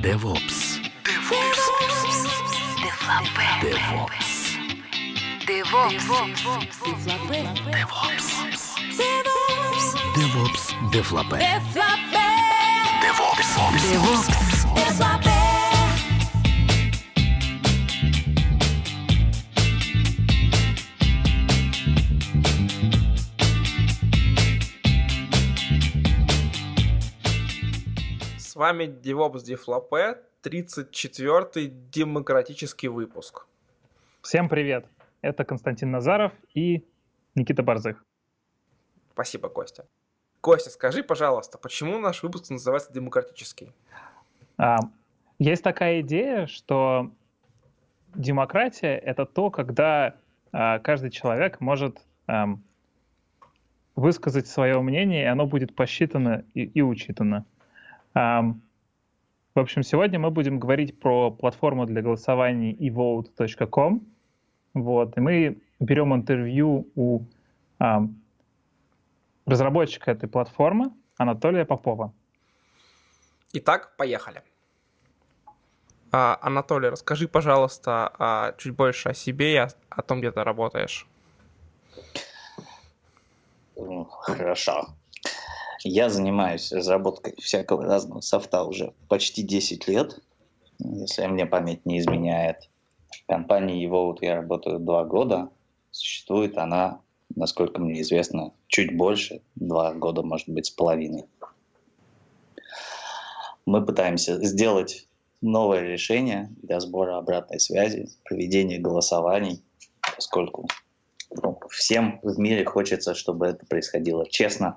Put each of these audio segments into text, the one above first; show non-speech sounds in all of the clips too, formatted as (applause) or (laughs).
DevOps. DevOps. DevOps. DevOps. DevOps. DevOps. DevOps. DevOps. DevOps. DevOps. Вами DevOps Дефлопе, 34-й демократический выпуск. Всем привет! Это Константин Назаров и Никита Борзых. Спасибо, Костя. Костя, скажи, пожалуйста, почему наш выпуск называется демократический? А, есть такая идея, что демократия — это то, когда а, каждый человек может а, высказать свое мнение, и оно будет посчитано и, и учитано. В общем, сегодня мы будем говорить про платформу для голосований evote.com. Вот, и мы берем интервью у а, разработчика этой платформы Анатолия Попова. Итак, поехали. А, Анатолий, расскажи, пожалуйста, а, чуть больше о себе и о, о том, где ты работаешь. Хорошо. Я занимаюсь разработкой всякого разного софта уже почти 10 лет, если мне память не изменяет. В компании его вот я работаю два года. Существует она, насколько мне известно, чуть больше, два года, может быть, с половиной. Мы пытаемся сделать новое решение для сбора обратной связи, проведения голосований, поскольку ну, всем в мире хочется, чтобы это происходило честно,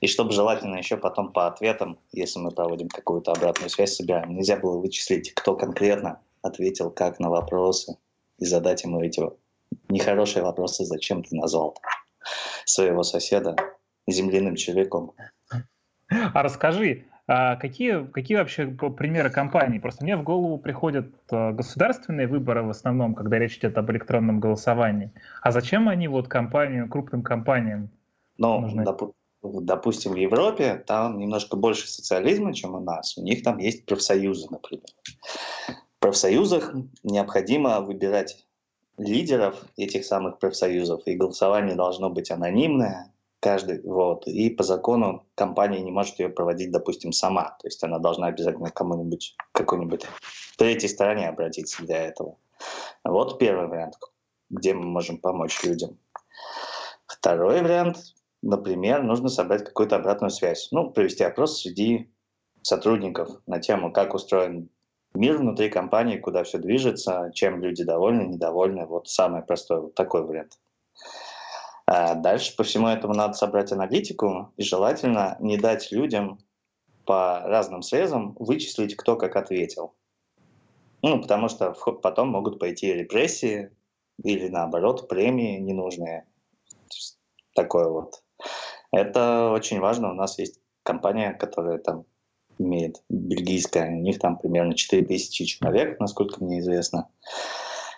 и чтобы желательно еще потом по ответам, если мы проводим какую-то обратную связь, собираем, нельзя было вычислить, кто конкретно ответил как на вопросы и задать ему эти нехорошие вопросы, зачем ты назвал своего соседа земляным человеком. А расскажи, а какие, какие вообще примеры компаний? Просто мне в голову приходят э, государственные выборы в основном, когда речь идет об электронном голосовании. А зачем они вот компаниям, крупным компаниям ну, нужны? Доп- допустим, в Европе там немножко больше социализма, чем у нас. У них там есть профсоюзы, например. В профсоюзах необходимо выбирать лидеров этих самых профсоюзов, и голосование должно быть анонимное, каждый, вот, и по закону компания не может ее проводить, допустим, сама, то есть она должна обязательно кому-нибудь, какой-нибудь третьей стороне обратиться для этого. Вот первый вариант, где мы можем помочь людям. Второй вариант Например, нужно собрать какую-то обратную связь. Ну, провести опрос среди сотрудников на тему, как устроен мир внутри компании, куда все движется, чем люди довольны, недовольны. Вот самый простой, вот такой вариант. А дальше по всему этому надо собрать аналитику и желательно не дать людям по разным срезам вычислить, кто как ответил. Ну, потому что потом могут пойти репрессии или наоборот премии ненужные. Такое вот. Это очень важно. У нас есть компания, которая там имеет бельгийская, у них там примерно 4000 человек, насколько мне известно.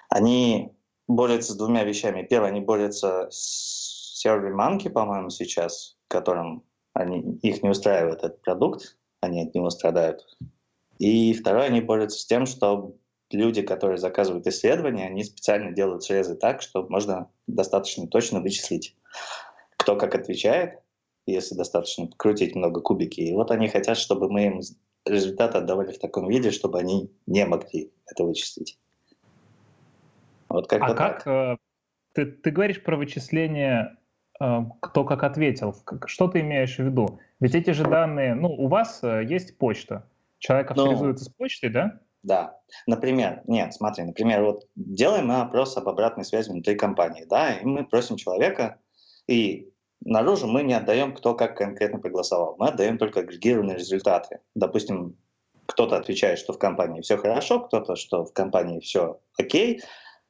Они борются с двумя вещами. Первое, они борются с SurveyMonkey, по-моему, сейчас, которым они, их не устраивает этот продукт, они от него страдают. И второе, они борются с тем, что люди, которые заказывают исследования, они специально делают срезы так, что можно достаточно точно вычислить, кто как отвечает, если достаточно крутить много кубики. И вот они хотят, чтобы мы им результаты отдавали в таком виде, чтобы они не могли это вычислить. Вот как а как так. Э, ты, ты говоришь про вычисление, э, кто как ответил. Что ты имеешь в виду? Ведь эти же данные, ну, у вас э, есть почта. Человек ну, авторизуется ну, с почтой, да? Да. Например, нет, смотри, например, вот делаем мы опрос об обратной связи внутри компании, да, и мы просим человека, и наружу мы не отдаем, кто как конкретно проголосовал. Мы отдаем только агрегированные результаты. Допустим, кто-то отвечает, что в компании все хорошо, кто-то, что в компании все окей,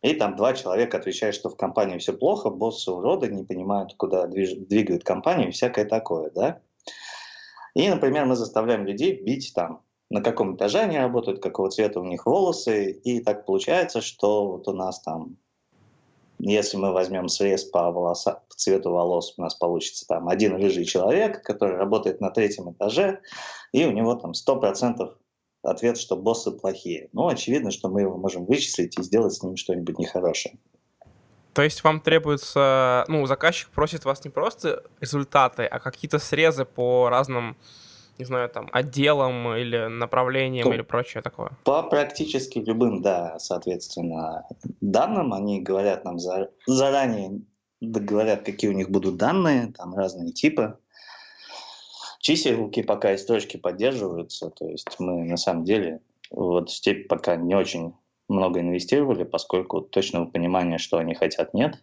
и там два человека отвечают, что в компании все плохо, боссы уроды, не понимают, куда движ... двигают компанию, всякое такое, да. И, например, мы заставляем людей бить там, на каком этаже они работают, какого цвета у них волосы, и так получается, что вот у нас там если мы возьмем срез по, волоса, по цвету волос, у нас получится там один рыжий человек, который работает на третьем этаже, и у него там 100% ответ, что боссы плохие. Ну, очевидно, что мы его можем вычислить и сделать с ним что-нибудь нехорошее. То есть вам требуется, ну, заказчик просит вас не просто результаты, а какие-то срезы по разным, не знаю, там, отделам или направлениям Ну, или прочее такое. По практически любым, да, соответственно, данным они говорят нам за- заранее, говорят, какие у них будут данные, там разные типы. Чиселки пока и строчки поддерживаются, то есть мы на самом деле вот степь пока не очень много инвестировали, поскольку точного понимания, что они хотят, нет.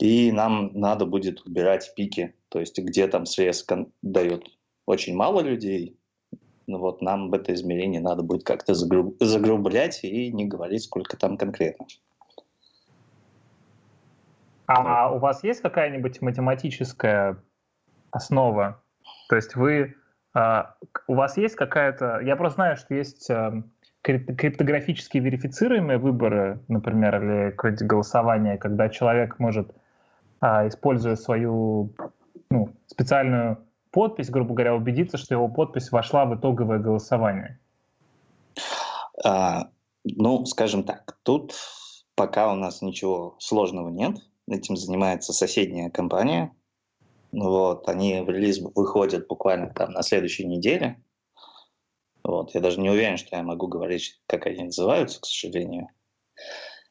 И нам надо будет убирать пики, то есть где там срез дает очень мало людей, ну вот нам в это измерение надо будет как-то загру- загрублять и не говорить, сколько там конкретно. А у вас есть какая-нибудь математическая основа? То есть вы, а, у вас есть какая-то... Я просто знаю, что есть эм, крип- криптографически верифицируемые выборы, например, или какое-то голосование, когда человек может, а, используя свою ну, специальную подпись, грубо говоря, убедиться, что его подпись вошла в итоговое голосование. А, ну, скажем так, тут пока у нас ничего сложного нет. Этим занимается соседняя компания. Вот, они в релиз выходят буквально там на следующей неделе. Вот, я даже не уверен, что я могу говорить, как они называются, к сожалению.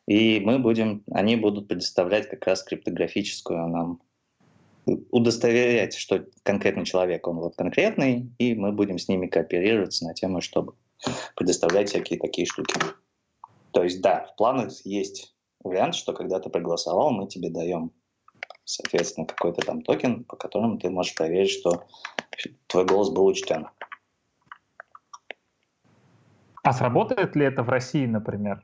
И мы будем, они будут предоставлять как раз криптографическую нам удостоверять, что конкретный человек, он вот конкретный, и мы будем с ними кооперироваться на тему, чтобы предоставлять всякие такие штуки. То есть, да, в планах есть вариант, что когда ты проголосовал, мы тебе даем, соответственно, какой-то там токен, по которому ты можешь проверить, что твой голос был учтен. А сработает ли это в России, например?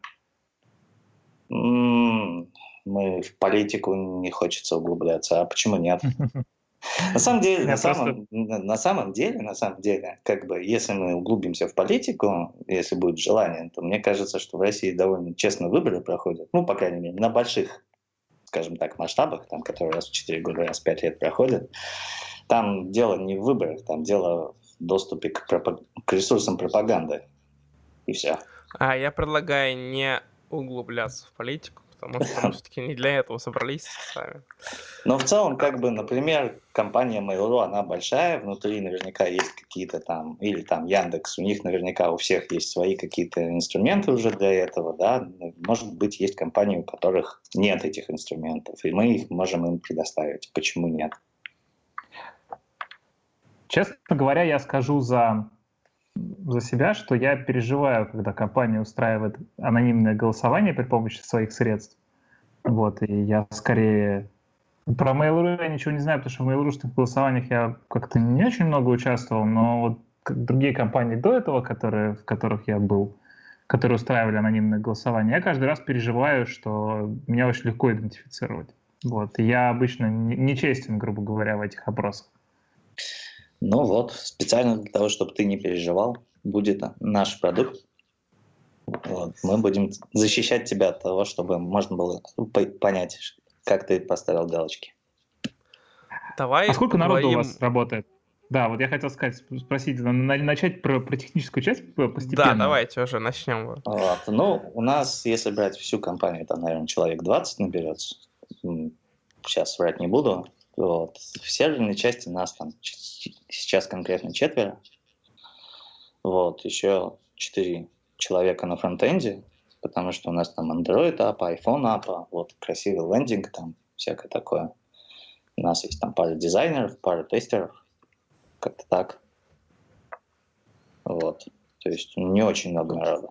Мы в политику не хочется углубляться, а почему нет? (laughs) На самом деле, на самом, на, самом деле, на самом деле, как бы, если мы углубимся в политику, если будет желание, то мне кажется, что в России довольно честно выборы проходят, ну, по крайней мере, на больших, скажем так, масштабах, там, которые раз в 4 года, раз в 5 лет проходят. Там дело не в выборах, там дело в доступе к, пропа- к ресурсам пропаганды. И все. А я предлагаю не углубляться в политику, потому что мы все-таки не для этого собрались с вами. Но в целом, как бы, например, компания Mail.ru, она большая, внутри наверняка есть какие-то там, или там Яндекс, у них наверняка у всех есть свои какие-то инструменты уже для этого, да, может быть, есть компании, у которых нет этих инструментов, и мы их можем им предоставить. Почему нет? Честно говоря, я скажу за, за себя, что я переживаю, когда компания устраивает анонимное голосование при помощи своих средств. Вот, и я скорее... Про Mail.ru я ничего не знаю, потому что в Mail.ru голосованиях я как-то не очень много участвовал, но вот другие компании до этого, которые, в которых я был, которые устраивали анонимное голосование, я каждый раз переживаю, что меня очень легко идентифицировать. Вот, и я обычно не- нечестен, грубо говоря, в этих опросах. Ну вот, специально для того, чтобы ты не переживал, будет наш продукт. Вот. Мы будем защищать тебя от того, чтобы можно было по- понять, как ты поставил галочки. Давай А сколько народу у поговорим- вас работает? Да, вот я хотел сказать, сп- спросить, на- на- начать про, про техническую часть постепенно. Да, давайте уже начнем. Вот. Ну, у нас, если брать всю компанию, там, наверное, человек 20 наберется. Сейчас врать не буду. Вот. В серверной части нас там сейчас конкретно четверо. Вот. Еще четыре человека на фронтенде, потому что у нас там Android app, iPhone app, вот красивый лендинг там, всякое такое. У нас есть там пара дизайнеров, пара тестеров. Как-то так. Вот. То есть не очень много народа.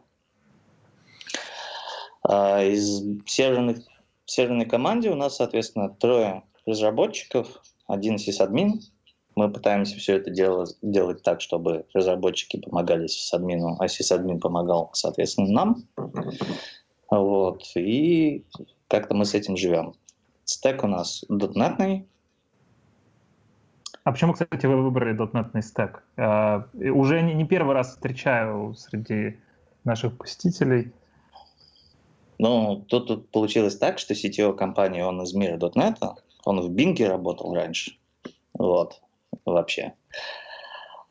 А из серверных, серверной команде у нас, соответственно, трое разработчиков, один сисадмин. Мы пытаемся все это дело, делать так, чтобы разработчики помогали сисадмину, а сисадмин помогал, соответственно, нам. Вот. И как-то мы с этим живем. Стек у нас дотнетный. А почему, кстати, вы выбрали .NET стек? А, уже не, не первый раз встречаю среди наших посетителей. Ну, тут, тут получилось так, что CTO компании, он из мира .NET, он в Бинге работал раньше. Вот, вообще.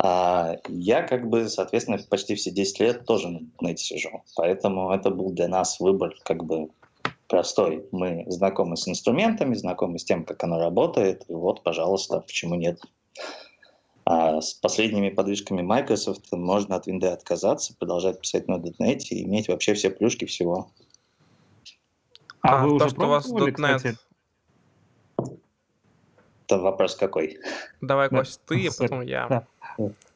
А я как бы, соответственно, почти все 10 лет тоже на интернете сижу. Поэтому это был для нас выбор как бы простой. Мы знакомы с инструментами, знакомы с тем, как оно работает. И вот, пожалуйста, почему нет? А с последними подвижками Microsoft можно от винды отказаться, продолжать писать на .NET и иметь вообще все плюшки всего. А, А, вы то, уже что у вас .NET... кстати? Это вопрос какой? Давай, Да. Кость, ты, а потом я. Да.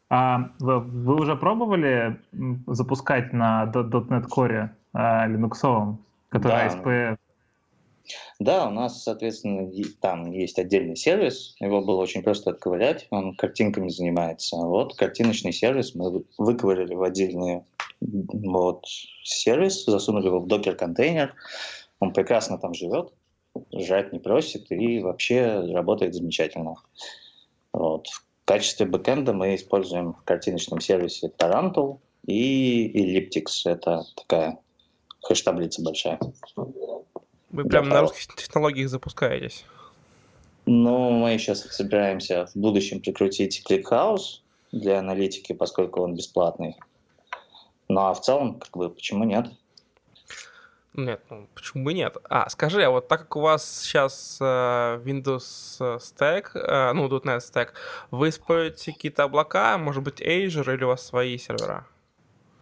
А вы, вы уже пробовали запускать на., .NET Core а, линуксовом, который Да. ASP? Да, у нас, соответственно, там есть отдельный сервис, его было очень просто отковырять, он картинками занимается. Вот картиночный сервис мы вы- выковырили в отдельный вот, сервис, засунули его в докер-контейнер, он прекрасно там живет, жрать не просит и вообще работает замечательно. Вот. В качестве бэкэнда мы используем в картиночном сервисе Tarantul и Elliptix, это такая хэш-таблица большая. Вы прям на русских технологиях запускаетесь. Ну, мы сейчас собираемся в будущем прикрутить ClickHouse для аналитики, поскольку он бесплатный. Ну а в целом, как бы, почему нет? Нет, ну почему бы нет? А, скажи, а вот так как у вас сейчас э, Windows э, Stack, э, ну, .NET Stack, вы используете какие-то облака, может быть, Azure или у вас свои сервера?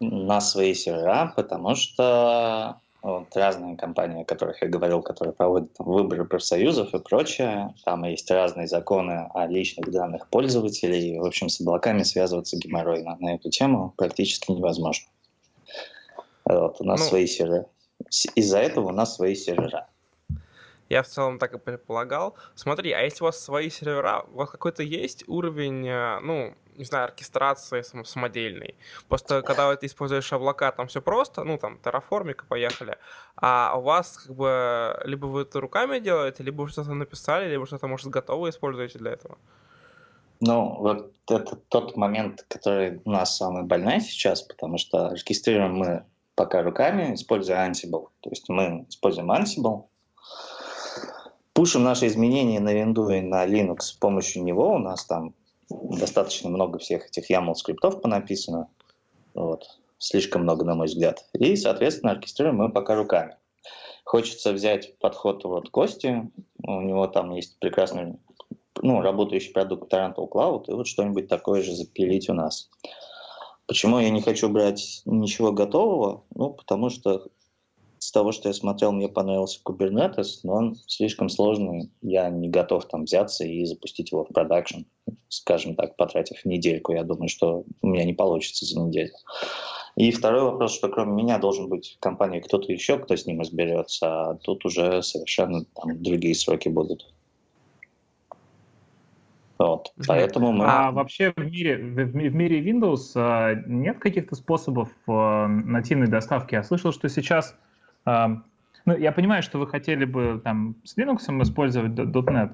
На свои сервера, потому что вот, разные компании, о которых я говорил, которые проводят там, выборы профсоюзов и прочее, там есть разные законы о личных данных пользователей. В общем, с облаками связываться геморройно на эту тему практически невозможно. Вот, у нас Ну. свои сервера. Из-за этого у нас свои сервера. Я в целом так и предполагал. Смотри, а если у вас свои сервера, у вас какой-то есть уровень, э, ну, не знаю, оркестрации сам- самодельной? Просто когда ты используешь облака, там все просто, ну, там, терраформика, поехали, а у вас как бы либо вы это руками делаете, либо вы что-то написали, либо что-то, может, готовое используете для этого. Ну, вот это тот момент, который у нас самый больной сейчас, потому что оркестрируем мы пока руками, используя Ansible. То есть мы используем Ansible, пушим наши изменения на Windows и на Linux с помощью него. У нас там достаточно много всех этих YAML скриптов понаписано. Вот. Слишком много, на мой взгляд. И, соответственно, оркестрируем мы пока руками. Хочется взять подход вот Кости. У него там есть прекрасный ну, работающий продукт Tarantul Cloud, и вот что-нибудь такое же запилить у нас. Почему я не хочу брать ничего готового? Ну, потому что с того, что я смотрел, мне понравился Kubernetes, но он слишком сложный. Я не готов там взяться и запустить его в продакшн, скажем так, потратив недельку. Я думаю, что у меня не получится за неделю. И второй вопрос, что кроме меня должен быть в компании кто-то еще, кто с ним разберется, а тут уже совершенно там, другие сроки будут. Вот. Поэтому мы... А вообще в мире, в, в ми- в мире Windows а, нет каких-то способов а, нативной доставки? Я слышал, что сейчас... а, ну, я понимаю, что вы хотели бы там с Linux использовать .NET,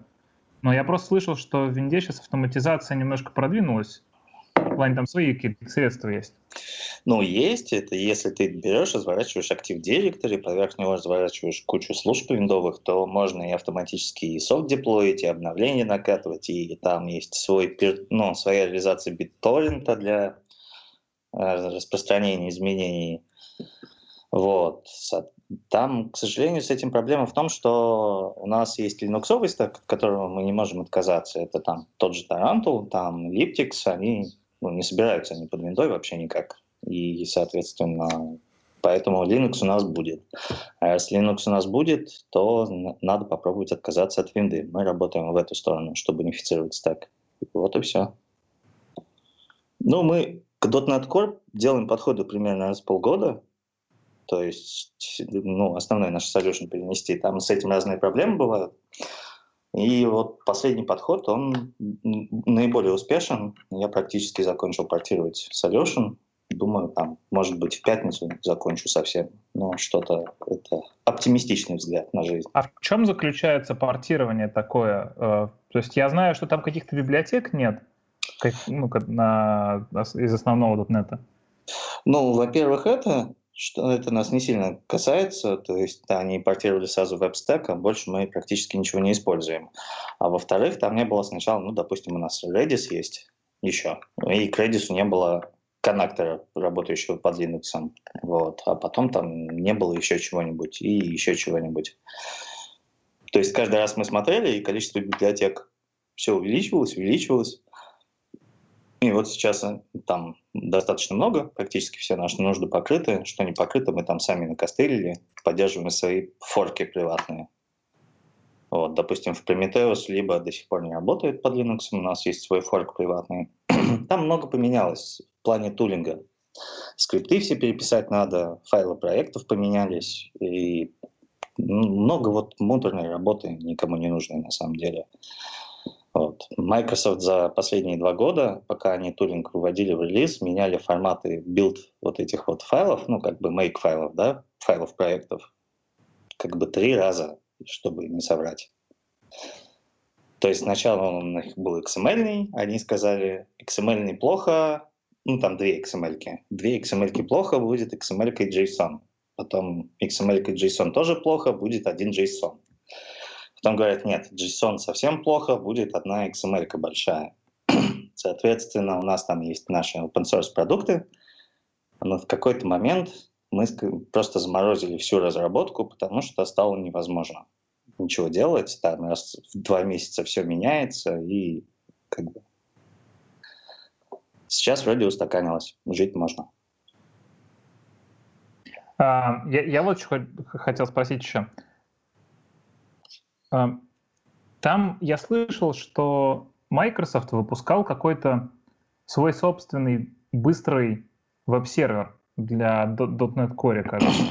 но я просто слышал, что в Винде сейчас автоматизация немножко продвинулась. Плане там свои какие-то средства есть. Ну, есть это, если ты берешь, разворачиваешь Active Directory, поверх него разворачиваешь кучу служб виндовых, то можно и автоматически и софт деплоить, и обновления накатывать, и там есть свой, ну, своя реализация BitTorrent для э, распространения изменений. Вот. Там, к сожалению, с этим проблема в том, что у нас есть линуксовый стек, от которого мы не можем отказаться. Это там тот же Tarantul, там Liptix, они ну, не собираются они под виндой вообще никак. И, соответственно, поэтому Linux у нас будет. А если Linux у нас будет, то надо попробовать отказаться от винды. Мы работаем в эту сторону, чтобы унифицировать стек. Вот и все. Ну, мы к .NET Core делаем подходы примерно в полгода. То есть, ну, основной наш solution перенести. Там с этим разные проблемы бывают. И вот последний подход, он наиболее успешен. Я практически закончил портировать solution. Думаю, там, может быть, в пятницу закончу совсем. Но что-то, это оптимистичный взгляд на жизнь. А в чем заключается портирование такое? Э, То есть я знаю, что там каких-то библиотек нет как- ну, как на, из основного .NET. Ну, во-первых, это, что это нас не сильно касается, то есть да, они портировали сразу веб-стек, а больше мы практически ничего не используем. А во-вторых, там не было сначала, ну, допустим, у нас Redis есть, еще. И к Redis не было коннектора, работающего под Linux. Вот. А потом там не было еще чего-нибудь и еще чего-нибудь. То есть каждый раз мы смотрели, и количество библиотек все увеличивалось, увеличивалось. И вот сейчас э, там достаточно много, практически все наши нужды покрыты. Что не покрыто, мы там сами накостылили, поддерживаем свои форки приватные. Вот, допустим, в Prometheus либо до сих пор не работает под Linux, у нас есть свой форк приватный. (clears throat) Там много поменялось в плане тулинга. Скрипты все переписать надо, файлы проектов поменялись, и много вот муторной работы никому не нужной на самом деле. Вот. Microsoft за последние два года, пока они tooling выводили в релиз, меняли форматы build вот этих вот файлов, ну, как бы make файлов, да, файлов проектов, как бы три раза, чтобы не соврать. То есть сначала он у них был XML, они сказали, XML плохо, ну, там две XML. -ки. Две XML плохо, будет XML и JSON. Потом XML и JSON тоже плохо, будет один JSON. Потом говорят, нет, JSON совсем плохо, будет одна XML большая. (clears throat) Соответственно, у нас там есть наши open source продукты, но в какой-то момент мы просто заморозили всю разработку, потому что стало невозможно ничего делать. Там раз в два месяца все меняется, и как бы сейчас вроде устаканилось, жить можно. А, я, я вот что хотел спросить еще. Там я слышал, что Microsoft выпускал какой-то свой собственный быстрый веб-сервер для .NET Core, кажется.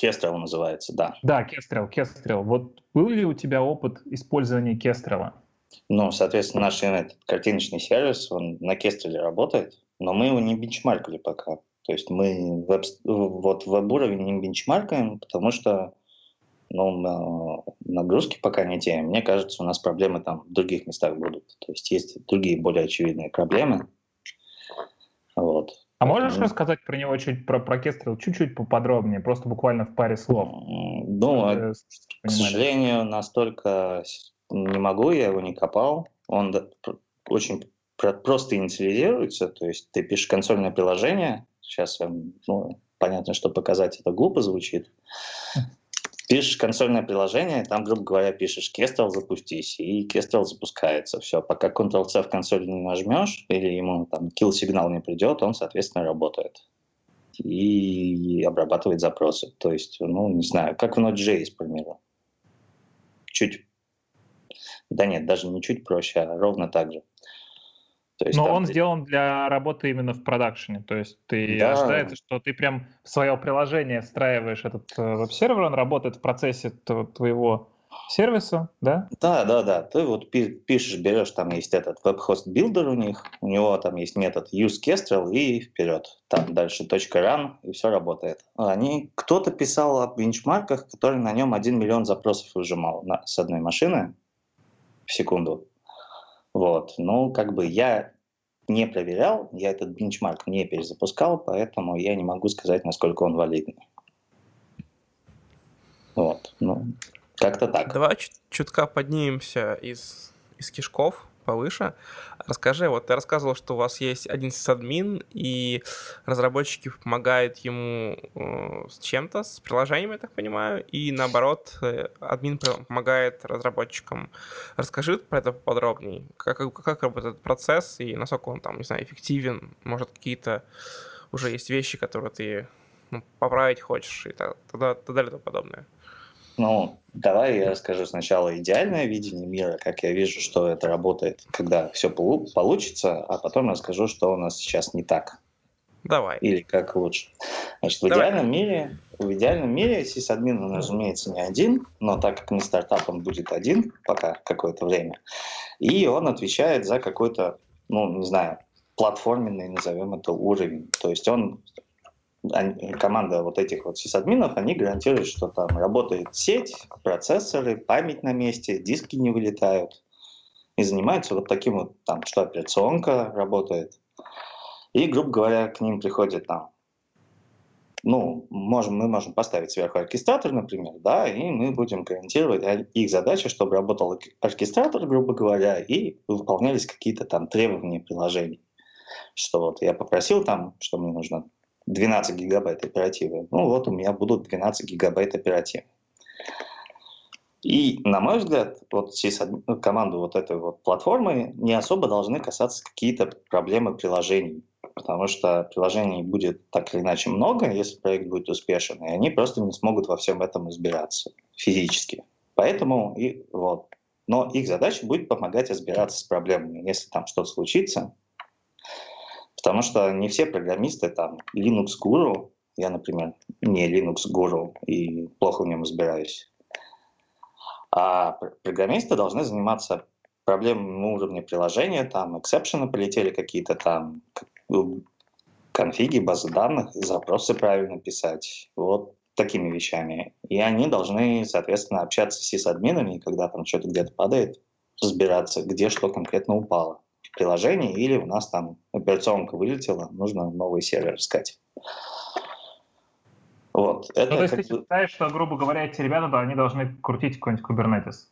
Kestrel называется, да. Да, Kestrel, Kestrel. Вот был ли у тебя опыт использования Kestrel? Ну, соответственно, наш этот картиночный сервис, он на Kestrel работает, но мы его не бенчмаркали пока. То есть мы веб, вот веб-уровень не бенчмаркаем, потому что ну, нагрузки пока не те. Мне кажется, у нас проблемы там в других местах будут. То есть есть другие более очевидные проблемы. Вот. А можешь рассказать про него чуть про, про Kestrel чуть-чуть поподробнее, просто буквально в паре слов? Ну, а, к сожалению, настолько не могу, я его не копал. Он очень просто инициализируется, то есть ты пишешь консольное приложение, сейчас ну, понятно, что показать это глупо звучит, пишешь консольное приложение, там, грубо говоря, пишешь Kestrel запустись, и Kestrel запускается. Все, пока Ctrl-C в консоли не нажмешь, или ему там kill сигнал не придет, он, соответственно, работает. И обрабатывает запросы. То есть, ну, не знаю, как в Node.js, к примеру. Чуть... Да нет, даже не чуть проще, а ровно так же. То есть, Но там... он сделан для работы именно в продакшене. То есть ты да. ожидается, что ты прям в свое приложение встраиваешь этот э, веб-сервер, он работает в процессе твоего сервиса, да? Да, да, да. Ты вот пишешь, берешь, там есть этот WebHostBuilder у них, у него там есть метод UseKestrel и вперед. Там дальше .run и все работает. Они, кто-то писал о бенчмарках, который на нем 1 миллион запросов выжимал на, с одной машины в секунду. Вот. Ну, как бы я не проверял, я этот бенчмарк не перезапускал, поэтому я не могу сказать, насколько он валидный. Вот. Ну, как-то так. Давай чутка поднимемся из, из кишков повыше. Расскажи, вот ты рассказывал, что у вас есть один сисадмин, и разработчики помогают ему э, с чем-то, с приложением, я так понимаю, и наоборот, э, админ помогает разработчикам. Расскажи про это подробнее. Как, как, работает процесс и насколько он там, не знаю, эффективен? Может, какие-то уже есть вещи, которые ты ну, поправить хочешь и так, тогда, тогда и тому подобное. Ну, давай я расскажу сначала идеальное видение мира, как я вижу, что это работает, когда все получится, а потом расскажу, что у нас сейчас не так. Давай. Или как лучше. Значит, в Давай. идеальном мире, в идеальном мире сисадмин, он, разумеется, не один, но так как не стартап, он будет один пока какое-то время. И он отвечает за какой-то, ну, не знаю, платформенный, назовем это, уровень. То есть он команда вот этих вот сисадминов, они гарантируют, что там работает сеть, процессоры, память на месте, диски не вылетают. И занимаются вот таким вот, там, что операционка работает. И, грубо говоря, к ним приходит там, ну, можем, мы можем поставить сверху оркестратор, например, да, и мы будем гарантировать их задачу, чтобы работал оркестратор, грубо говоря, и выполнялись какие-то там требования приложений. Что вот я попросил там, что мне нужно 12 гигабайт оперативы. Ну вот у меня будут 12 гигабайт оперативы. И, на мой взгляд, вот команду вот этой вот платформы не особо должны касаться какие-то проблемы приложений. Потому что приложений будет так или иначе много, если проект будет успешен, и они просто не смогут во всем этом разбираться физически. Поэтому и вот. Но их задача будет помогать разбираться с проблемами, если там что-то случится. Потому что не все программисты там Linux-гуру, я, например, не Linux-гуру и плохо в нем разбираюсь. А программисты должны заниматься проблемами на уровне приложения, там эксепшены полетели какие-то, там конфиги, базы данных, запросы правильно писать, вот такими вещами. И они должны, соответственно, общаться с сисадминами, когда там что-то где-то падает, разбираться, где что конкретно упало в приложении, или у нас там операционка вылетела, нужно новый сервер искать. Вот. Это ну, то есть ты считаешь, что, грубо говоря, эти ребята, да, они должны крутить какой-нибудь Kubernetes?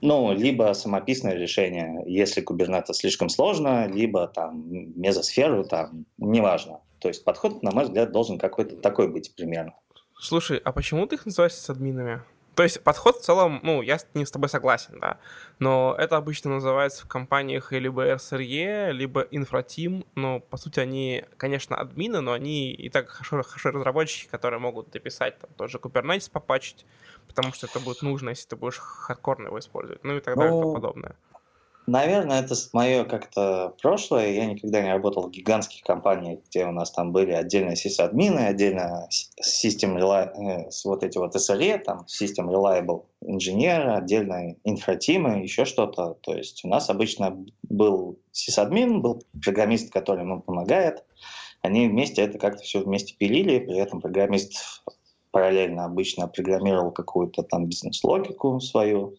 Ну, либо самописное решение, если Kubernetes слишком сложно, либо там мезосферу, там, неважно. То есть подход, на мой взгляд, должен какой-то такой быть примерно. Слушай, а почему ты их называешь с админами? То есть подход в целом, ну, я не с тобой согласен, да, но это обычно называется в компаниях либо SRE, либо инфратим, но по сути они, конечно, админы, но они и так хорошо, хорошо разработчики, которые могут дописать там тоже Kubernetes попачить, потому что это будет нужно, если ты будешь хардкорно его использовать, ну и так далее и тому подобное. Наверное, это мое как-то прошлое. Я никогда не работал в гигантских компаниях, где у нас там были отдельные сисадмины, отдельно систем э, вот эти вот SRE, там System Reliable инженер, отдельно инфратимы, еще что-то. То есть у нас обычно был сисадмин, был программист, который ему помогает. Они вместе это как-то все вместе пилили, при этом программист параллельно обычно программировал какую-то там бизнес-логику свою,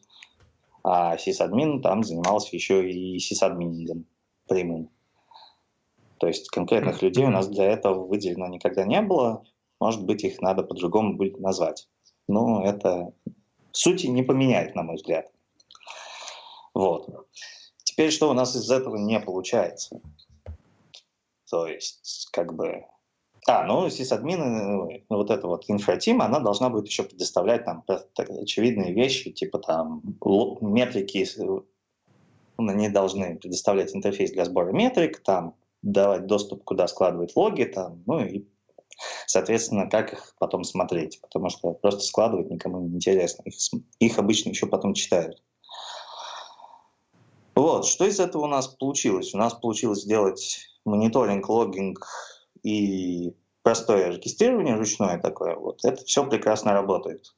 а сисадмин там занимался еще и сисадминингом прямым. То есть конкретных людей у нас для этого выделено никогда не было. Может быть, их надо по-другому будет назвать. Но это сути не поменяет, на мой взгляд. Вот. Теперь что у нас из этого не получается? То есть, как бы, а, ну, сисадмины, ну, вот эта вот инфратим, она должна будет еще предоставлять там очевидные вещи, типа там метрики, они должны предоставлять интерфейс для сбора метрик, там давать доступ, куда складывать логи, там, ну и, соответственно, как их потом смотреть, потому что просто складывать никому не интересно, их, их обычно еще потом читают. Вот, что из этого у нас получилось? У нас получилось сделать мониторинг, логинг и простое регистрирование ручное такое, вот это все прекрасно работает.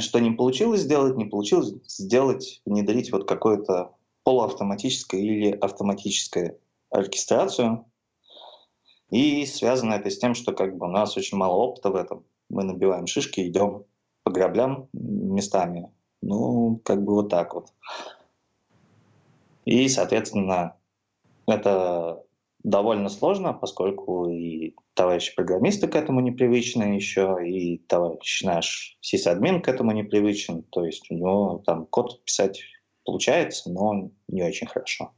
Что не получилось сделать, не получилось сделать, внедрить вот какое-то полуавтоматическое или автоматическое регистрацию. И связано это с тем, что как бы у нас очень мало опыта в этом. Мы набиваем шишки, идем по граблям местами. Ну, как бы вот так вот. И, соответственно, это довольно сложно, поскольку и товарищи программисты к этому непривычны еще, и товарищ наш сисадмин к этому непривычен, то есть у него там код писать получается, но не очень хорошо.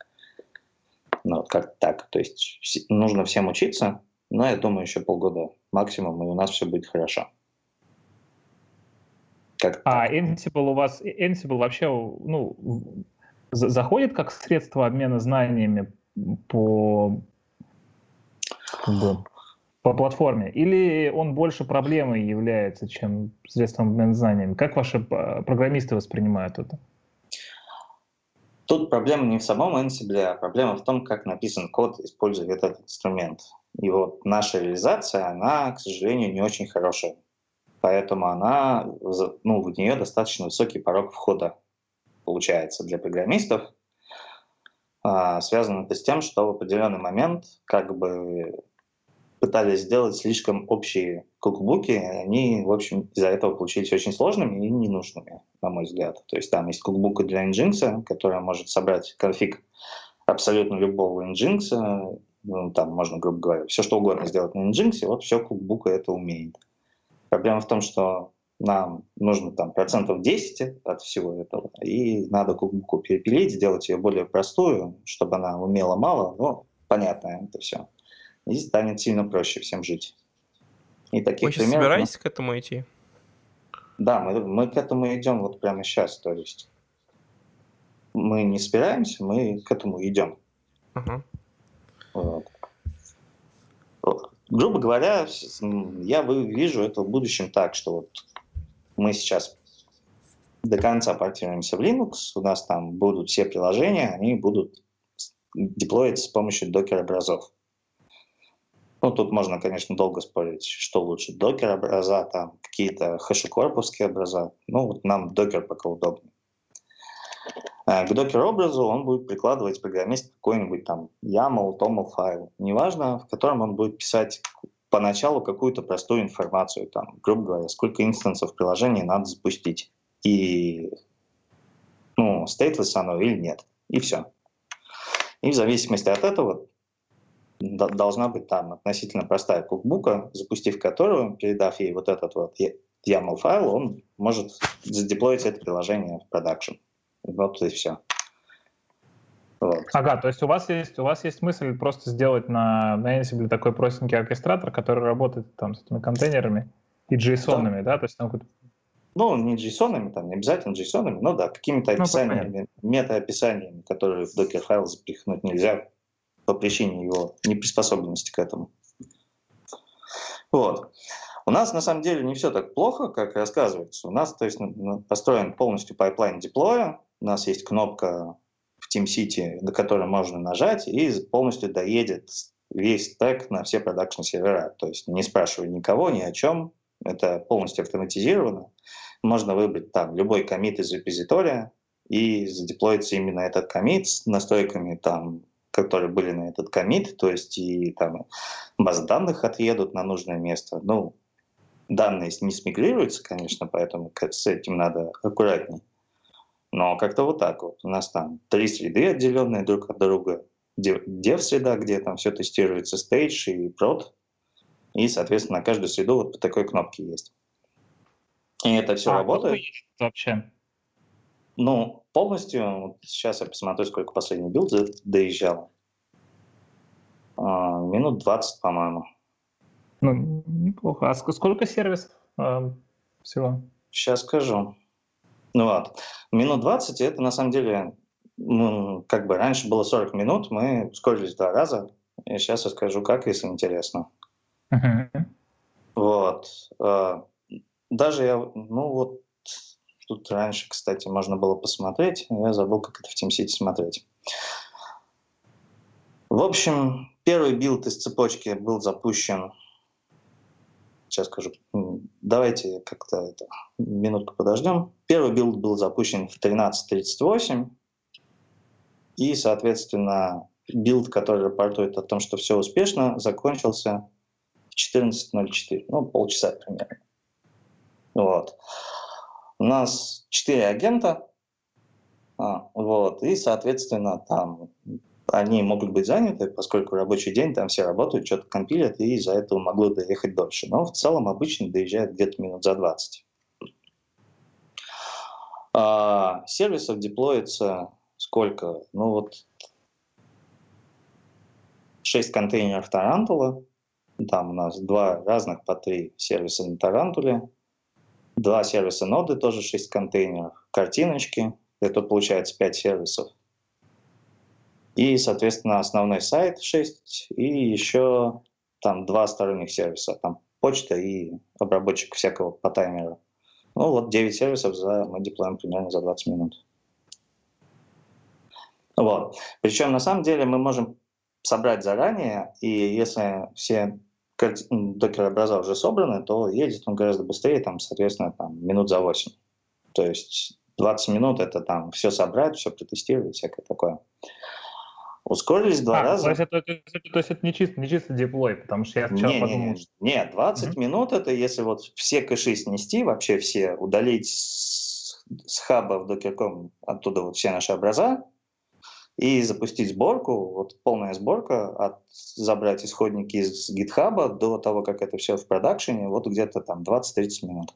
Ну, вот как так. То есть нужно всем учиться, но я думаю, еще полгода максимум, и у нас все будет хорошо. Как а Ansible у вас, Ansible вообще ну, заходит как средство обмена знаниями по бы, по платформе? Или он больше проблемой является, чем средством обмена знаниями? Как ваши э, программисты воспринимают это? Тут проблема не в самом Ansible, а проблема в том, как написан код, используя этот инструмент. И вот наша реализация, она, к сожалению, не очень хорошая. Поэтому она, ну, в нее достаточно высокий порог входа получается для программистов. А, связано это с тем, что в определенный момент как бы пытались сделать слишком общие кукбуки, они, в общем, из-за этого получились очень сложными и ненужными, на мой взгляд. То есть там есть кукбук для Nginx, которая может собрать конфиг абсолютно любого Nginx, ну, там можно, грубо говоря, все что угодно сделать на Nginx, вот все кукбука это умеет. Проблема в том, что нам нужно там процентов 10 от всего этого, и надо кукбуку перепилить, сделать ее более простую, чтобы она умела мало, но понятное это все. И станет сильно проще всем жить. И таких Вы сейчас примеров... собираетесь к этому идти? Да, мы, мы к этому идем вот прямо сейчас. То есть мы не собираемся, мы к этому идем. Ага. Вот. Вот. Грубо говоря, я вижу это в будущем так, что вот мы сейчас до конца портируемся в Linux, у нас там будут все приложения, они будут деплоиться с помощью докер-образов. Ну, тут можно, конечно, долго спорить, что лучше, докер-образа, там какие-то хэшекорповские образа. Ну, вот нам докер пока удобнее. Э, К докер-образу он будет прикладывать программист какой-нибудь там YAML, TOML файл, неважно, в котором он будет писать поначалу какую-то простую информацию, там, грубо говоря, сколько инстансов приложения надо запустить. И, ну, stateless оно или нет. И все. И в зависимости от этого должна быть там относительно простая кукбука, запустив которую, передав ей вот этот вот YAML файл, он может задеплоить это приложение в продакшн. Вот и все. Вот. Ага, то есть у вас есть у вас есть мысль просто сделать на, на Ansible такой простенький оркестратор, который работает там с этими контейнерами и JSON-ами, да? То есть там Ну, не JSON, там не обязательно JSON, но да, какими-то Ну, описаниями, мета-описаниями, которые в Docker файл запихнуть нельзя по причине его неприспособленности к этому. Вот. У нас на самом деле не все так плохо, как рассказывается. У нас, то есть, построен полностью пайплайн деплоя. У нас есть кнопка в TeamCity, на которую можно нажать, и полностью доедет весь стек на все продакшн сервера. То есть не спрашивая никого ни о чем, это полностью автоматизировано. Можно выбрать там любой комит из репозитория и задеплоиться именно этот комит с настройками там, которые были на этот комит, то есть и там базы данных отъедут на нужное место. Ну, данные не смигрируются, конечно, поэтому с этим надо аккуратней. Но как-то вот так вот. У нас там три среды, отделенные друг от друга. Дев- Дев-среда, где там все тестируется, стейдж и прод. И, соответственно, на каждую среду вот по такой кнопке есть. И это все А, работает. вообще. Ну, полностью, вот сейчас я посмотрю, сколько последний билд до- доезжал. А, минут 20, по-моему. Ну, неплохо. А ск- сколько сервисов э, всего? Сейчас скажу. Вот. Минут 20 это на самом деле, ну, как бы раньше было 40 минут, мы ускорились два раза. И сейчас я скажу, как, если интересно. Мгм. Вот. А, Даже я, ну вот, тут раньше, кстати, можно было посмотреть, я забыл, как это в TeamCity смотреть. В общем, первый билд из цепочки был запущен, сейчас скажу, давайте как-то это, минутку подождем. Первый билд был запущен в 13.38, и, соответственно, билд, который рапортует о том, что все успешно, закончился в 14.04, ну, полчаса примерно. Вот. У нас четыре агента, а, вот, и, соответственно, там они могут быть заняты, поскольку рабочий день, там все работают, что-то компилят, и из-за этого могло доехать дольше. Но в целом обычно доезжает где-то минут за 20. А, сервисов деплоится сколько? Ну вот 6 контейнеров Тарантула, там у нас два разных по три сервиса на Тарантуле, два сервиса ноды, тоже 6 контейнеров, картиночки, это получается 5 сервисов. И, соответственно, основной сайт 6, и еще там два сторонних сервиса, там почта и обработчик всякого по таймеру. Ну вот 9 сервисов за, мы деплоим примерно за 20 минут. Вот. Причем на самом деле мы можем собрать заранее, и если все докер-образа уже собраны, то едет он гораздо быстрее, там, соответственно, там, минут за 8. То есть 20 минут это там все собрать, все протестировать, всякое такое. Ускорились два А, раза. То есть, это, то, есть, то есть это не чисто, не чисто деплой, потому что я сначала Не, не, подумал, не, что... не, 20 Мгм. минут это если вот все кэши снести, вообще все, удалить с, с хаба в Docker.com оттуда вот все наши образа и запустить сборку, вот полная сборка, от, забрать исходники из гитхаба до того, как это все в продакшене, вот где-то там 20-30 минут.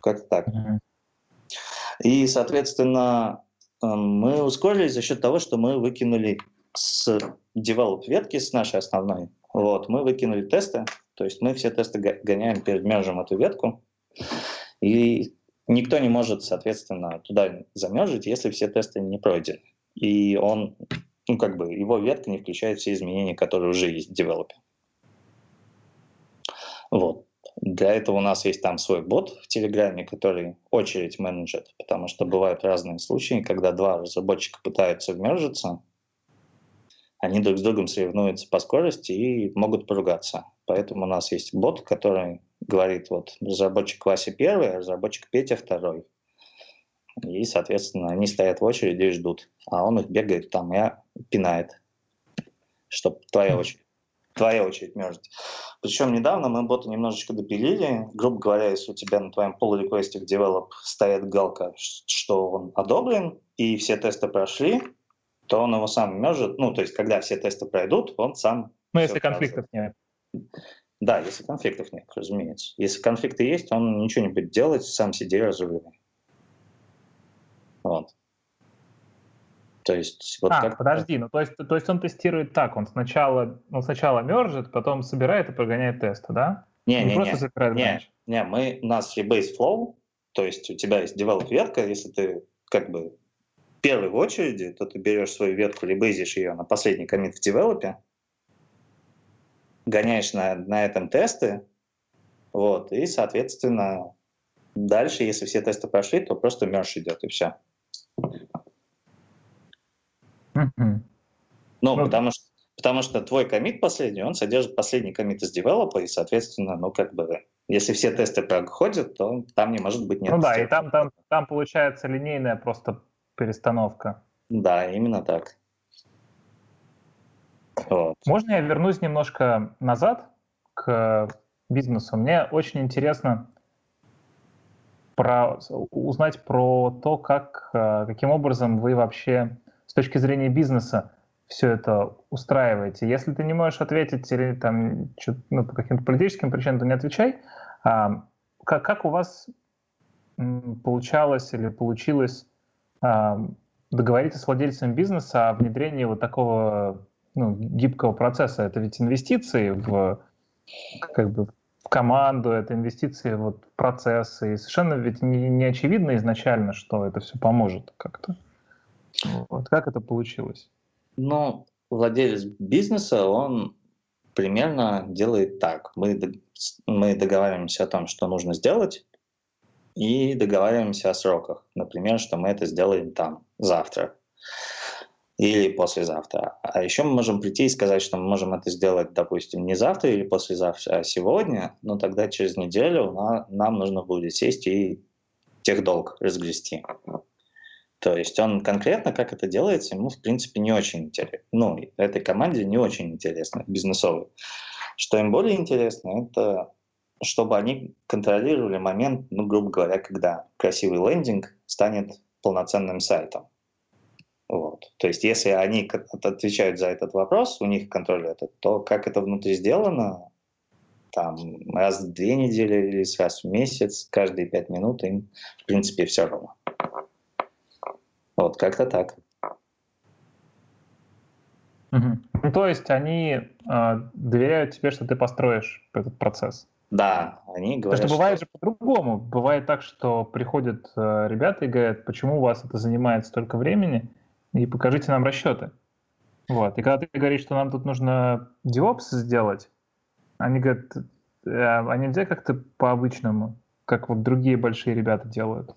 Как так. Мгм. И, соответственно, мы ускорились за счет того, что мы выкинули с develop ветки, с нашей основной, вот, мы выкинули тесты, то есть мы все тесты гоняем перед эту ветку, и никто не может, соответственно, туда замержить, если все тесты не пройдены. И он, ну, как бы, его ветка не включает все изменения, которые уже есть в девелопе. Вот. Для этого у нас есть там свой бот в Телеграме, который очередь менеджет, потому что бывают разные случаи, когда два разработчика пытаются вмержиться, они друг с другом соревнуются по скорости и могут поругаться. Поэтому у нас есть бот, который говорит, вот разработчик Вася первый, а разработчик Петя второй. И, соответственно, они стоят в очереди и ждут. А он их бегает там и пинает, чтобы твоя очередь твоя очередь мержить. Причем недавно мы бота немножечко допилили. Грубо говоря, если у тебя на твоем pull request в develop стоит галка, что он одобрен, и все тесты прошли, то он его сам мержит. Ну, то есть, когда все тесты пройдут, он сам... Ну, если конфликтов нет. Да, если конфликтов нет, разумеется. Если конфликты есть, он ничего не будет делать, сам сиди разруливай. Вот. То есть, вот а, как подожди, ну то есть, то есть он тестирует так, он сначала, он сначала мержит, потом собирает и прогоняет тесты, да? Не, не, не, не, не, не, мы, у нас Rebase Flow, то есть у тебя есть develop ветка, если ты как бы первый в очереди, то ты берешь свою ветку, ребейзишь ее на последний комит в девелопе, гоняешь на, на этом тесты, вот, и, соответственно, дальше, если все тесты прошли, то просто мерж идет, и все. Ну, ну, потому что, потому что твой комит последний, он содержит последний комит из девелопа, и, соответственно, ну, как бы, если все тесты проходят, то там не может быть нет. Ну да, и там, там, там получается линейная просто перестановка. Да, именно так. Вот. Можно я вернусь немножко назад к бизнесу? Мне очень интересно про, узнать про то, как, э, каким образом вы вообще с точки зрения бизнеса все это устраиваете. Если ты не можешь ответить или там ну, по каким-то политическим причинам, то не отвечай. А, как, как у вас получалось или получилось а, договориться с владельцем бизнеса о внедрении вот такого ну, гибкого процесса? Это ведь инвестиции в, как бы, в команду, это инвестиции вот, в процессы. И совершенно ведь не, не очевидно изначально, что это все поможет как-то. Вот. Как это получилось? Ну, владелец бизнеса, он примерно делает так. Мы, мы договариваемся о том, что нужно сделать, и договариваемся о сроках. Например, что мы это сделаем там завтра или послезавтра. А еще мы можем прийти и сказать, что мы можем это сделать, допустим, не завтра или послезавтра, а сегодня, но тогда через неделю нам нужно будет сесть и техдолг разгрести. То есть он конкретно, как это делается, ему, в принципе, не очень интересно. Ну, этой команде не очень интересно, бизнесовой. Что им более интересно, это чтобы они контролировали момент, ну, грубо говоря, когда красивый лендинг станет полноценным сайтом. Вот. То есть если они отвечают за этот вопрос, у них контроль этот, то как это внутри сделано, там раз в две недели или раз в месяц, каждые пять минут им, в принципе, все равно. Вот как-то так. Угу. Ну, то есть они э, доверяют тебе, что ты построишь этот процесс. Да, они говорят. Потому что бывает что... же по-другому. Бывает так, что приходят э, ребята и говорят, почему у вас это занимает столько времени, и покажите нам расчеты. Вот. И когда ты говоришь, что нам тут нужно DevOps сделать, они говорят, э, а нельзя как-то по-обычному, как вот другие большие ребята делают?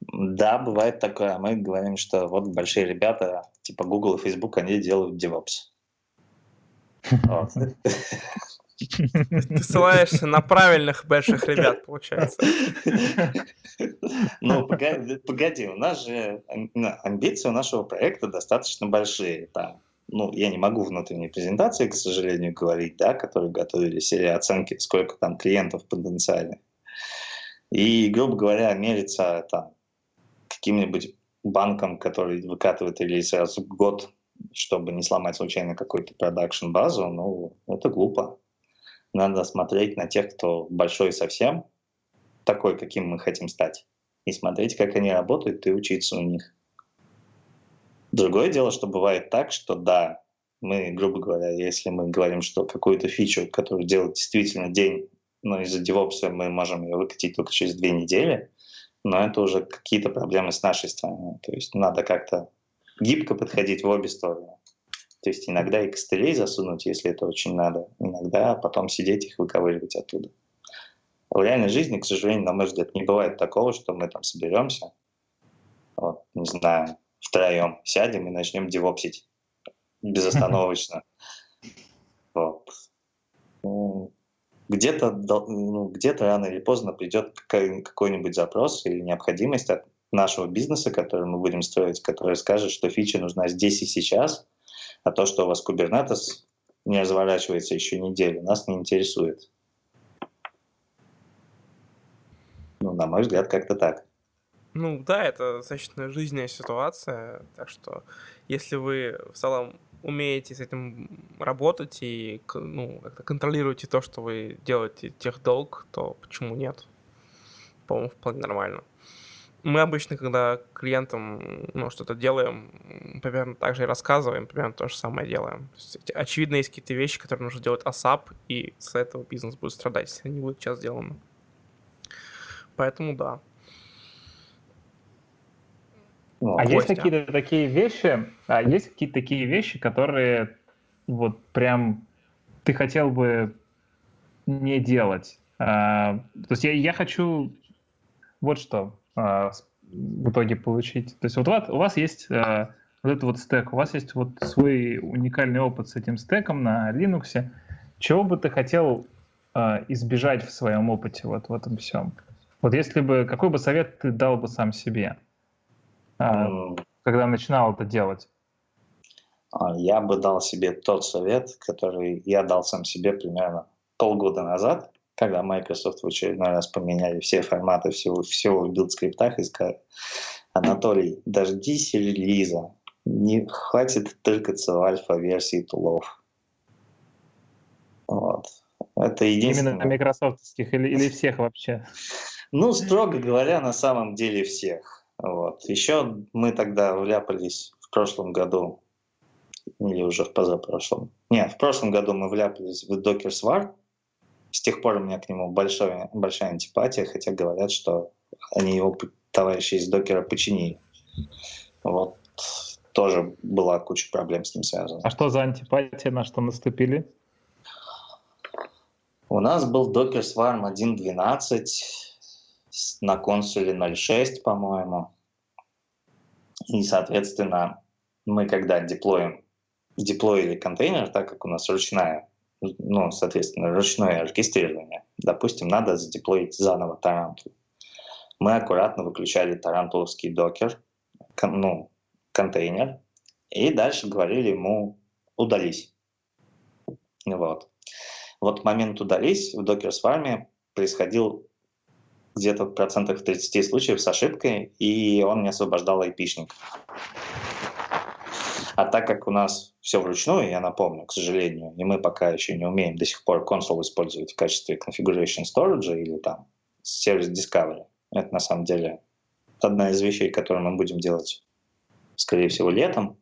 Да, бывает такое. Мы говорим, что вот большие ребята, типа Google и Facebook, они делают DevOps. Ты ссылаешься на правильных больших ребят, получается. Ну, погоди, у нас же амбиции у нашего проекта достаточно большие. Там, ну, я не могу внутренней презентации, к сожалению, говорить, да, которые готовились, или оценки, сколько там клиентов потенциально. И, грубо говоря, мериться там каким-нибудь банком, который выкатывает релиз раз в год, чтобы не сломать случайно какую-то продакшн базу, ну, это глупо. Надо смотреть на тех, кто большой совсем, такой, каким мы хотим стать, и смотреть, как они работают, и учиться у них. Другое дело, что бывает так, что да, мы, грубо говоря, если мы говорим, что какую-то фичу, которую делает действительно день, но из-за DevOps мы можем ее выкатить только через две недели, но это уже какие-то проблемы с нашей стороны. То есть надо как-то гибко подходить в обе стороны. То есть иногда и костылей засунуть, если это очень надо, иногда потом сидеть их выковыривать оттуда. В реальной жизни, к сожалению, на мой взгляд, не бывает такого, что мы там соберемся, вот, не знаю, втроем сядем и начнем девопсить (laughs) безостановочно. Вот. Ну, где-то ну, где рано или поздно придет какой-нибудь запрос или необходимость от нашего бизнеса, который мы будем строить, который скажет, что фича нужна здесь и сейчас, а то, что у вас Kubernetes не разворачивается еще неделю, нас не интересует. Ну, на мой взгляд, как-то так. Ну да, это достаточно жизненная ситуация, так что если вы в целом умеете с этим работать и ну, как-то контролируете то, что вы делаете тех долг, то почему нет? По-моему, вполне нормально. Мы обычно, когда клиентам ну, что-то делаем, примерно так же и рассказываем, примерно то же самое делаем. Есть, очевидно, есть какие-то вещи, которые нужно делать ASAP, и с этого бизнес будет страдать, если они будут сейчас сделаны. Поэтому да. Ну, а Костя. есть какие-то такие вещи, а есть какие-то такие вещи, которые вот прям ты хотел бы не делать? А, то есть я, я хочу вот что а, в итоге получить. То есть вот у вас, у вас есть а, вот этот вот стек, у вас есть вот свой уникальный опыт с этим стеком на Linux. Чего бы ты хотел а, избежать в своем опыте вот в этом всем? Вот если бы, какой бы совет ты дал бы сам себе? А, когда начинал это делать? А, я бы дал себе тот совет, который я дал сам себе примерно полгода назад, когда Microsoft в очередной раз поменяли все форматы всего, всего в билд-скриптах и сказали, Анатолий, дождись релиза, не хватит тыкаться в альфа-версии тулов. Вот. Это единственное. Именно микрософтских или, или всех вообще? Ну, строго говоря, на самом деле всех. Вот. Еще мы тогда вляпались в прошлом году, или уже в позапрошлом. Нет, в прошлом году мы вляпались в Docker Swar. С тех пор у меня к нему большая, большая антипатия, хотя говорят, что они его товарищи из Докера починили. Вот тоже была куча проблем с ним связана. А что за антипатия, на что наступили? У нас был Docker Swarm 1.12, на консуле 0.6, по-моему. И, соответственно, мы когда деплоим, деплоили контейнер, так как у нас ручная, ну, соответственно, ручное оркестрирование, допустим, надо задеплоить заново Tarantool. Мы аккуратно выключали тарантуловский Docker, кон, ну, контейнер, и дальше говорили ему «удались». Вот. Вот момент «удались» в Swarm происходил где-то в процентах 30 случаев с ошибкой, и он не освобождал айпишник. А так как у нас все вручную, я напомню, к сожалению, и мы пока еще не умеем до сих пор консоль использовать в качестве configuration storage или там сервис discovery, это на самом деле одна из вещей, которую мы будем делать, скорее всего, летом.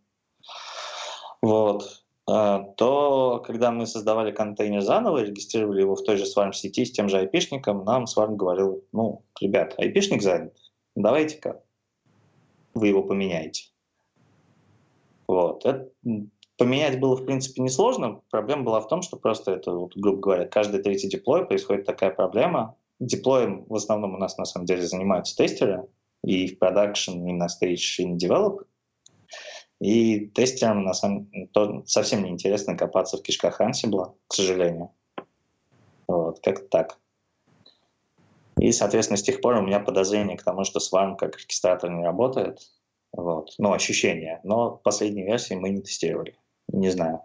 Вот. А, то когда мы создавали контейнер заново, регистрировали его в той же Swarm сети с тем же айпишником, нам Swarm говорил, ну, ребят, айпишник занят, давайте-ка вы его поменяете. Вот. Это, поменять было, в принципе, несложно. Проблема была в том, что просто это, вот, грубо говоря, каждый третий деплой происходит такая проблема. Деплоем в основном у нас, на самом деле, занимаются тестеры, и в продакшн, и на stage, и на develop. И тестерам на самом, то, совсем не интересно копаться в кишках Ansible, к сожалению. Вот, как так. И, соответственно, с тех пор у меня подозрение к тому, что Swarm как оркестратор не работает. Вот. Ну, ощущение. Но последней версии мы не тестировали. Не знаю.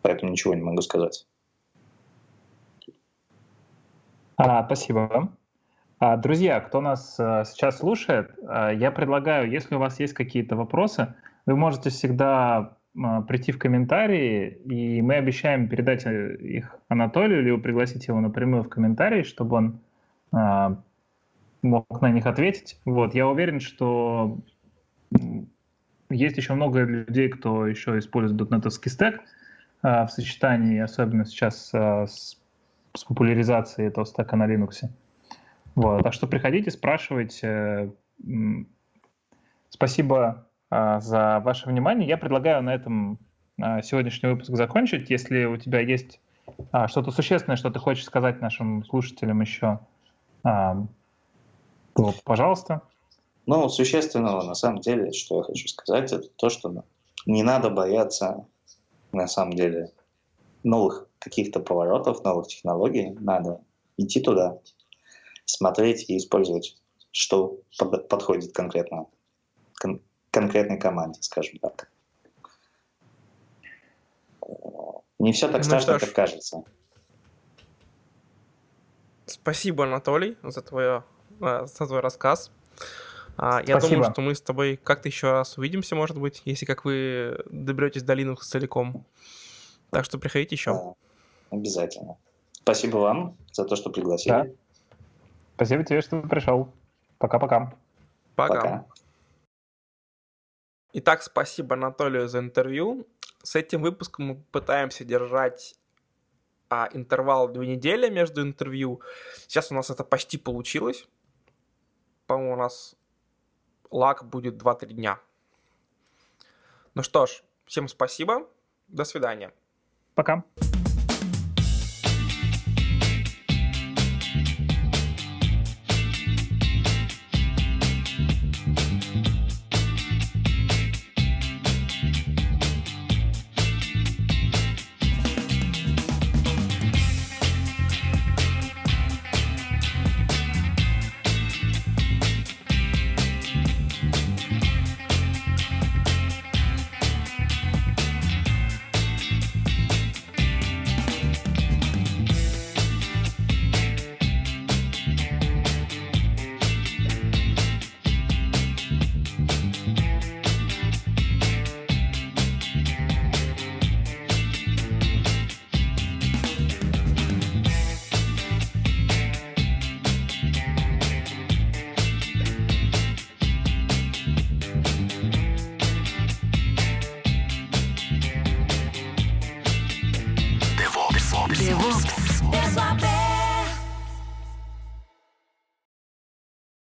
Поэтому ничего не могу сказать. А, спасибо. А, друзья, кто нас а, сейчас слушает, а, я предлагаю, если у вас есть какие-то вопросы, вы можете всегда а, прийти в комментарии, и мы обещаем передать э, их Анатолию или пригласить его напрямую в комментарии, чтобы он а, мог на них ответить. Вот, я уверен, что есть еще много людей, кто еще использует дотнетовский стек а, в сочетании, особенно сейчас а, с, с популяризацией этого стека на Linux. Вот. Так что приходите, спрашивайте. Спасибо а, за ваше внимание. Я предлагаю на этом а, сегодняшний выпуск закончить. Если у тебя есть а, что-то существенное, что ты хочешь сказать нашим слушателям еще, а, то, пожалуйста. Ну, существенного, на самом деле, что я хочу сказать, это то, что не надо бояться, на самом деле, новых каких-то поворотов, новых технологий. Надо идти туда, смотреть и использовать, что под, подходит конкретно кон, конкретной команде, скажем так. Не все так ну, страшно, как кажется. Спасибо, Анатолий, за, твое, э, за твой рассказ. А, я Спасибо. думаю, что мы с тобой как-то еще раз увидимся, может быть, если как вы доберетесь до Linux целиком. Так что приходите еще. Да, обязательно. Спасибо вам за то, что пригласили. Да. Спасибо тебе, что пришел. Пока-пока. Пока. Пока. Итак, спасибо Анатолию за интервью. С этим выпуском мы пытаемся держать а, интервал две недели между интервью. Сейчас у нас это почти получилось. По-моему, у нас лак будет 2-3 дня. Ну что ж, всем спасибо. До свидания. Пока.